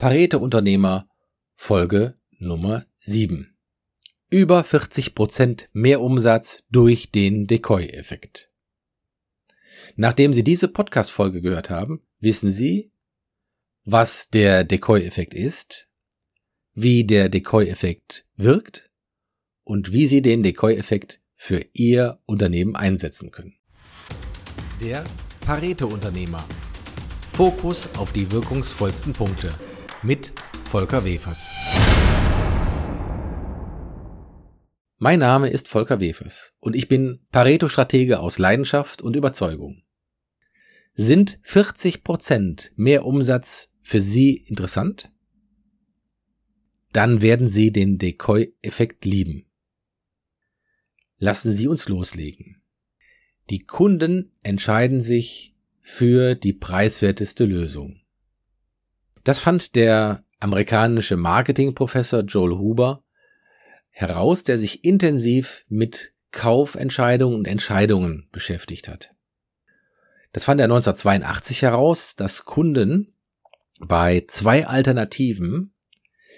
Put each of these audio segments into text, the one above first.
Pareto Unternehmer Folge Nummer 7. Über 40 Prozent mehr Umsatz durch den Decoy-Effekt. Nachdem Sie diese Podcast-Folge gehört haben, wissen Sie, was der Decoy-Effekt ist, wie der Decoy-Effekt wirkt und wie Sie den Decoy-Effekt für Ihr Unternehmen einsetzen können. Der Pareto-Unternehmer. Fokus auf die wirkungsvollsten Punkte mit Volker Wefers. Mein Name ist Volker Wefers und ich bin Pareto-Stratege aus Leidenschaft und Überzeugung. Sind 40% mehr Umsatz für Sie interessant? Dann werden Sie den Decoy-Effekt lieben. Lassen Sie uns loslegen. Die Kunden entscheiden sich für die preiswerteste Lösung. Das fand der amerikanische Marketingprofessor Joel Huber heraus, der sich intensiv mit Kaufentscheidungen und Entscheidungen beschäftigt hat. Das fand er 1982 heraus, dass Kunden bei zwei Alternativen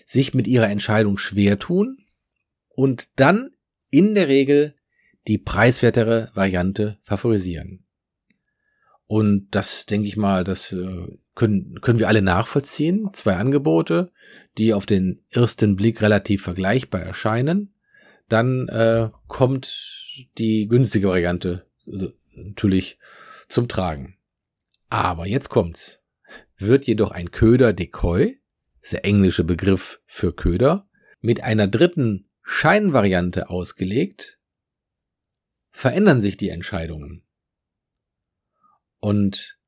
sich mit ihrer Entscheidung schwer tun und dann in der Regel die preiswertere Variante favorisieren. Und das denke ich mal, das äh, können, können wir alle nachvollziehen. Zwei Angebote, die auf den ersten Blick relativ vergleichbar erscheinen. Dann äh, kommt die günstige Variante also, natürlich zum Tragen. Aber jetzt kommt's. Wird jedoch ein Köder Decoy, ist der englische Begriff für Köder, mit einer dritten Scheinvariante ausgelegt, verändern sich die Entscheidungen. Und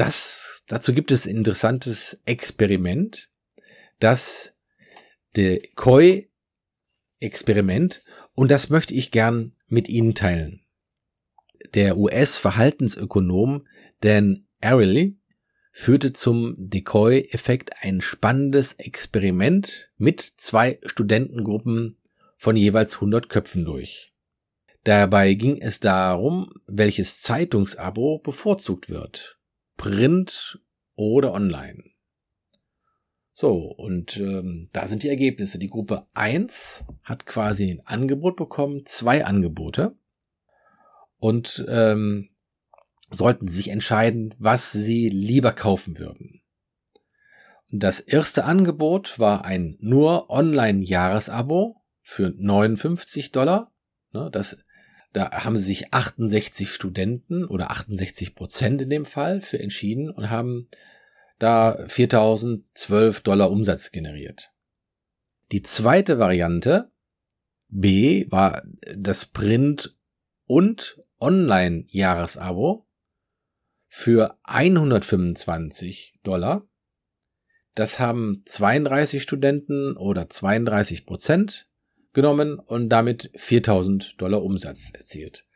das, dazu gibt es ein interessantes Experiment, das Decoy-Experiment, und das möchte ich gern mit Ihnen teilen. Der US-Verhaltensökonom Dan Ariely führte zum Decoy-Effekt ein spannendes Experiment mit zwei Studentengruppen von jeweils 100 Köpfen durch. Dabei ging es darum, welches Zeitungsabo bevorzugt wird. Print oder online. So, und ähm, da sind die Ergebnisse. Die Gruppe 1 hat quasi ein Angebot bekommen, zwei Angebote. Und ähm, sollten sich entscheiden, was sie lieber kaufen würden. Und das erste Angebot war ein nur Online-Jahresabo für 59 Dollar. Ne, das da haben sich 68 Studenten oder 68 Prozent in dem Fall für entschieden und haben da 4012 Dollar Umsatz generiert. Die zweite Variante B war das Print und Online Jahresabo für 125 Dollar. Das haben 32 Studenten oder 32 Prozent genommen und damit 4000 Dollar Umsatz erzielt.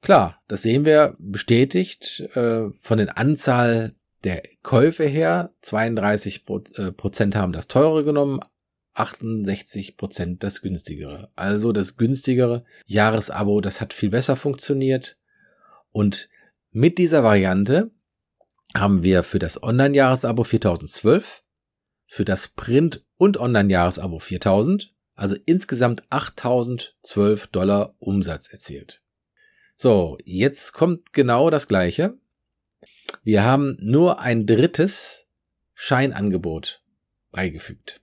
Klar, das sehen wir bestätigt äh, von den Anzahl der Käufe her. 32 äh, Prozent haben das teure genommen, 68 Prozent das günstigere. Also das günstigere Jahresabo, das hat viel besser funktioniert. Und mit dieser Variante haben wir für das Online-Jahresabo 4012, für das Print- und Online-Jahresabo 4000 also insgesamt 8012 Dollar Umsatz erzielt. So, jetzt kommt genau das gleiche. Wir haben nur ein drittes Scheinangebot beigefügt.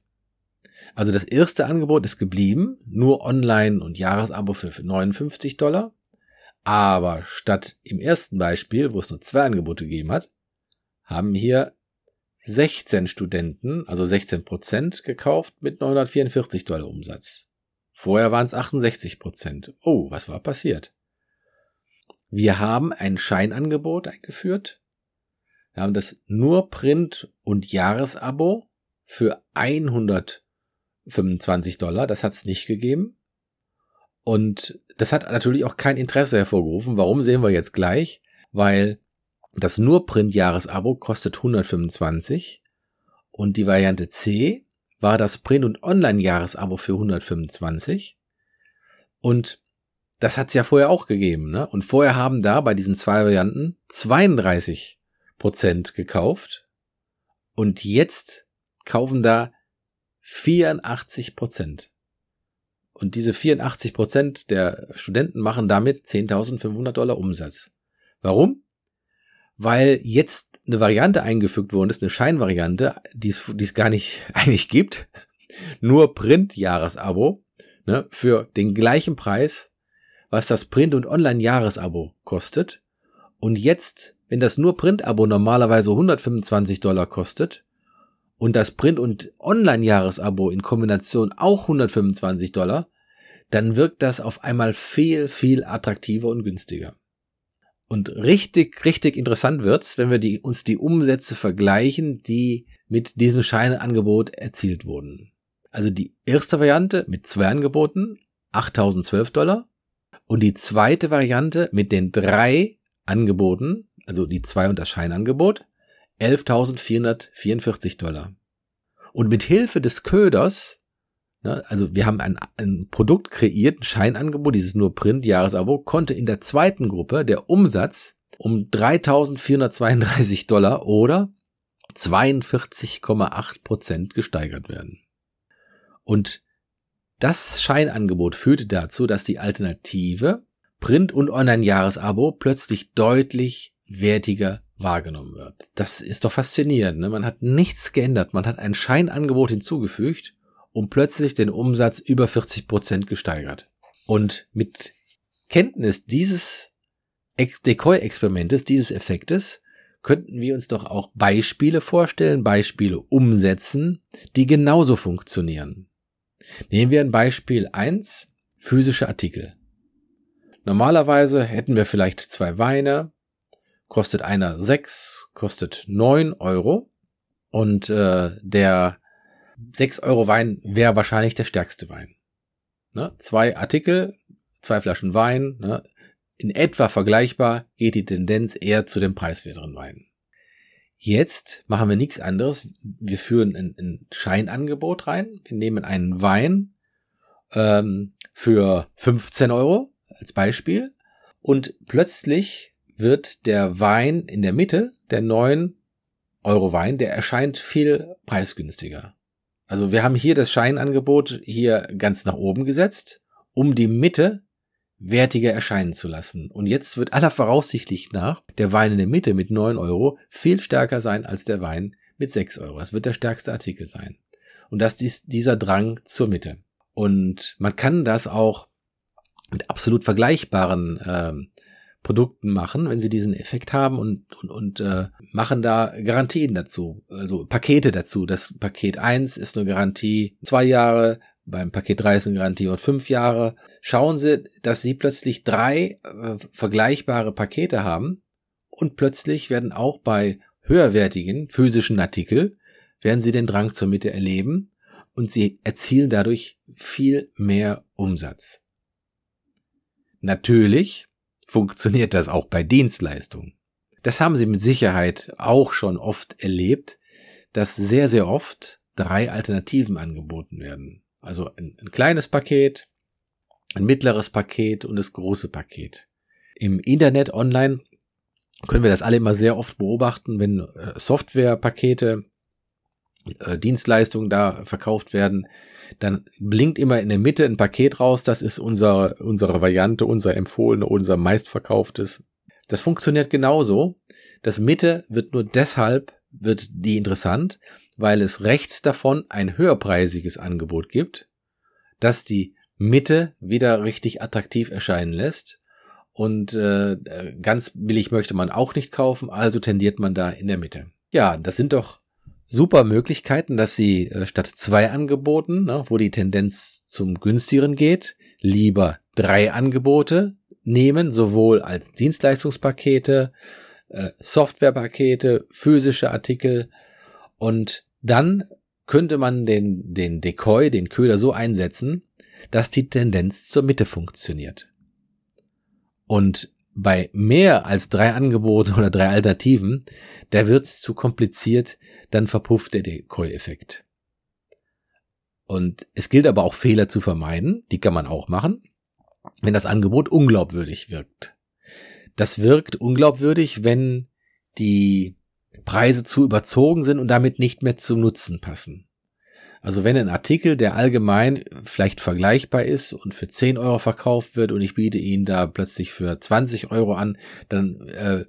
Also das erste Angebot ist geblieben, nur online und Jahresabo für 59 Dollar. Aber statt im ersten Beispiel, wo es nur zwei Angebote gegeben hat, haben hier 16 Studenten, also 16 Prozent, gekauft mit 944 Dollar Umsatz. Vorher waren es 68 Prozent. Oh, was war passiert? Wir haben ein Scheinangebot eingeführt. Wir haben das nur Print- und Jahresabo für 125 Dollar. Das hat es nicht gegeben. Und das hat natürlich auch kein Interesse hervorgerufen. Warum sehen wir jetzt gleich? Weil das nur Print-Jahresabo kostet 125 und die Variante C war das Print- und Online-Jahresabo für 125 und das hat es ja vorher auch gegeben, ne? Und vorher haben da bei diesen zwei Varianten 32 Prozent gekauft und jetzt kaufen da 84 Prozent. Und diese 84 Prozent der Studenten machen damit 10.500 Dollar Umsatz. Warum? Weil jetzt eine Variante eingefügt worden ist, eine Scheinvariante, die es, gar nicht eigentlich gibt. Nur Print-Jahresabo ne, für den gleichen Preis, was das Print- und Online-Jahresabo kostet. Und jetzt, wenn das nur Print-Abo normalerweise 125 Dollar kostet und das Print- und Online-Jahresabo in Kombination auch 125 Dollar, dann wirkt das auf einmal viel, viel attraktiver und günstiger. Und richtig, richtig interessant wird's, wenn wir die, uns die Umsätze vergleichen, die mit diesem Scheinangebot erzielt wurden. Also die erste Variante mit zwei Angeboten, 8012 Dollar. Und die zweite Variante mit den drei Angeboten, also die zwei und das Scheinangebot, 11.444 Dollar. Und mit Hilfe des Köders, ne, also wir haben ein, ein Produkt kreiert, ein Scheinangebot, dieses nur Print-Jahresabo, konnte in der zweiten Gruppe der Umsatz um 3.432 Dollar oder 42,8 Prozent gesteigert werden. Und das Scheinangebot führte dazu, dass die Alternative Print- und Online-Jahresabo plötzlich deutlich wertiger wahrgenommen wird. Das ist doch faszinierend. Ne? Man hat nichts geändert. Man hat ein Scheinangebot hinzugefügt und plötzlich den Umsatz über 40 Prozent gesteigert. Und mit Kenntnis dieses Decoy-Experimentes, dieses Effektes, könnten wir uns doch auch Beispiele vorstellen, Beispiele umsetzen, die genauso funktionieren. Nehmen wir ein Beispiel eins: physische Artikel. Normalerweise hätten wir vielleicht zwei Weine, kostet einer sechs, kostet neun Euro und äh, der sechs Euro Wein wäre wahrscheinlich der stärkste Wein. Ne? Zwei Artikel, zwei Flaschen Wein, ne? in etwa vergleichbar geht die Tendenz eher zu dem preiswerteren Wein. Jetzt machen wir nichts anderes. Wir führen ein, ein Scheinangebot rein. Wir nehmen einen Wein ähm, für 15 Euro als Beispiel und plötzlich wird der Wein in der Mitte, der 9 Euro Wein, der erscheint viel preisgünstiger. Also wir haben hier das Scheinangebot hier ganz nach oben gesetzt, um die Mitte wertiger erscheinen zu lassen. Und jetzt wird aller Voraussichtlich nach der Wein in der Mitte mit 9 Euro viel stärker sein als der Wein mit 6 Euro. Es wird der stärkste Artikel sein. Und das ist dieser Drang zur Mitte. Und man kann das auch mit absolut vergleichbaren ähm, Produkten machen, wenn sie diesen Effekt haben und, und, und äh, machen da Garantien dazu, also Pakete dazu. Das Paket 1 ist eine Garantie zwei Jahre, beim Paket 3 ist eine Garantie und fünf Jahre. Schauen Sie, dass Sie plötzlich drei äh, vergleichbare Pakete haben und plötzlich werden auch bei höherwertigen physischen Artikel werden Sie den Drang zur Mitte erleben und Sie erzielen dadurch viel mehr Umsatz. Natürlich funktioniert das auch bei Dienstleistungen. Das haben Sie mit Sicherheit auch schon oft erlebt, dass sehr, sehr oft drei Alternativen angeboten werden. Also ein, ein kleines Paket, ein mittleres Paket und das große Paket. Im Internet online können wir das alle immer sehr oft beobachten, wenn äh, Softwarepakete, äh, Dienstleistungen da verkauft werden, dann blinkt immer in der Mitte ein Paket raus, das ist unsere, unsere Variante, unser empfohlene, unser meistverkauftes. Das funktioniert genauso. Das Mitte wird nur deshalb, wird die interessant, weil es rechts davon ein höherpreisiges Angebot gibt, das die Mitte wieder richtig attraktiv erscheinen lässt. Und äh, ganz billig möchte man auch nicht kaufen, also tendiert man da in der Mitte. Ja, das sind doch super Möglichkeiten, dass Sie äh, statt zwei Angeboten, ne, wo die Tendenz zum günstigeren geht, lieber drei Angebote nehmen, sowohl als Dienstleistungspakete, äh, Softwarepakete, physische Artikel und dann könnte man den, den Decoy, den Köder so einsetzen, dass die Tendenz zur Mitte funktioniert. Und bei mehr als drei Angeboten oder drei Alternativen, da wird's zu kompliziert, dann verpufft der Decoy-Effekt. Und es gilt aber auch Fehler zu vermeiden, die kann man auch machen, wenn das Angebot unglaubwürdig wirkt. Das wirkt unglaubwürdig, wenn die Preise zu überzogen sind und damit nicht mehr zum Nutzen passen. Also wenn ein Artikel, der allgemein vielleicht vergleichbar ist und für 10 Euro verkauft wird und ich biete ihn da plötzlich für 20 Euro an, dann äh,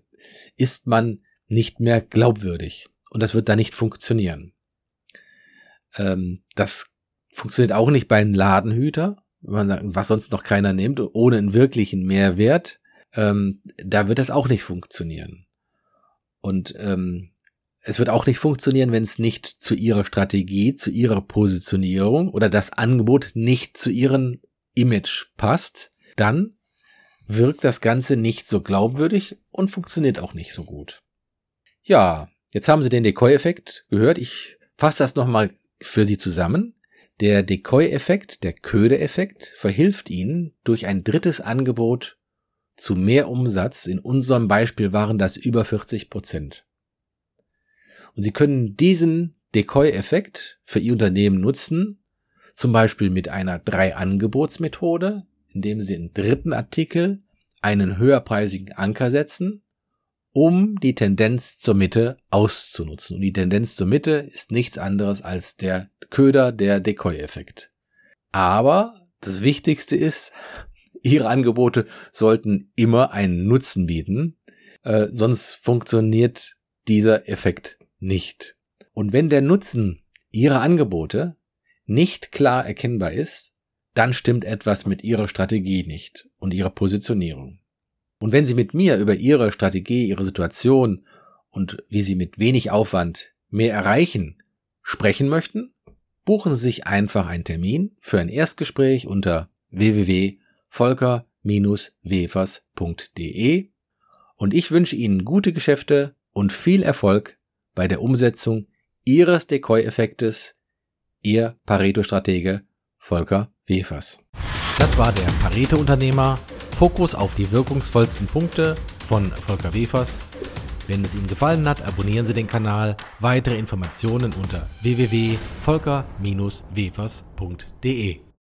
ist man nicht mehr glaubwürdig. Und das wird da nicht funktionieren. Ähm, das funktioniert auch nicht bei einem Ladenhüter, was sonst noch keiner nimmt, ohne einen wirklichen Mehrwert. Ähm, da wird das auch nicht funktionieren. Und ähm, es wird auch nicht funktionieren, wenn es nicht zu ihrer Strategie, zu ihrer Positionierung oder das Angebot nicht zu ihrem Image passt. Dann wirkt das Ganze nicht so glaubwürdig und funktioniert auch nicht so gut. Ja, jetzt haben Sie den Decoy-Effekt gehört. Ich fasse das nochmal für Sie zusammen. Der Decoy-Effekt, der Köder-Effekt, verhilft Ihnen durch ein drittes Angebot zu mehr Umsatz. In unserem Beispiel waren das über 40 Prozent. Und Sie können diesen Decoy-Effekt für Ihr Unternehmen nutzen, zum Beispiel mit einer Drei-Angebots-Methode, indem Sie im dritten Artikel einen höherpreisigen Anker setzen, um die Tendenz zur Mitte auszunutzen. Und die Tendenz zur Mitte ist nichts anderes als der Köder, der Decoy-Effekt. Aber das Wichtigste ist, Ihre Angebote sollten immer einen Nutzen bieten, äh, sonst funktioniert dieser Effekt nicht. Und wenn der Nutzen Ihrer Angebote nicht klar erkennbar ist, dann stimmt etwas mit Ihrer Strategie nicht und Ihrer Positionierung. Und wenn Sie mit mir über Ihre Strategie, Ihre Situation und wie Sie mit wenig Aufwand mehr erreichen, sprechen möchten, buchen Sie sich einfach einen Termin für ein Erstgespräch unter www.volker-wefers.de und ich wünsche Ihnen gute Geschäfte und viel Erfolg bei der Umsetzung Ihres Decoy-Effektes, Ihr Pareto-Stratege Volker Wefers. Das war der Pareto-Unternehmer. Fokus auf die wirkungsvollsten Punkte von Volker Wefers. Wenn es Ihnen gefallen hat, abonnieren Sie den Kanal. Weitere Informationen unter www.volker-wefers.de.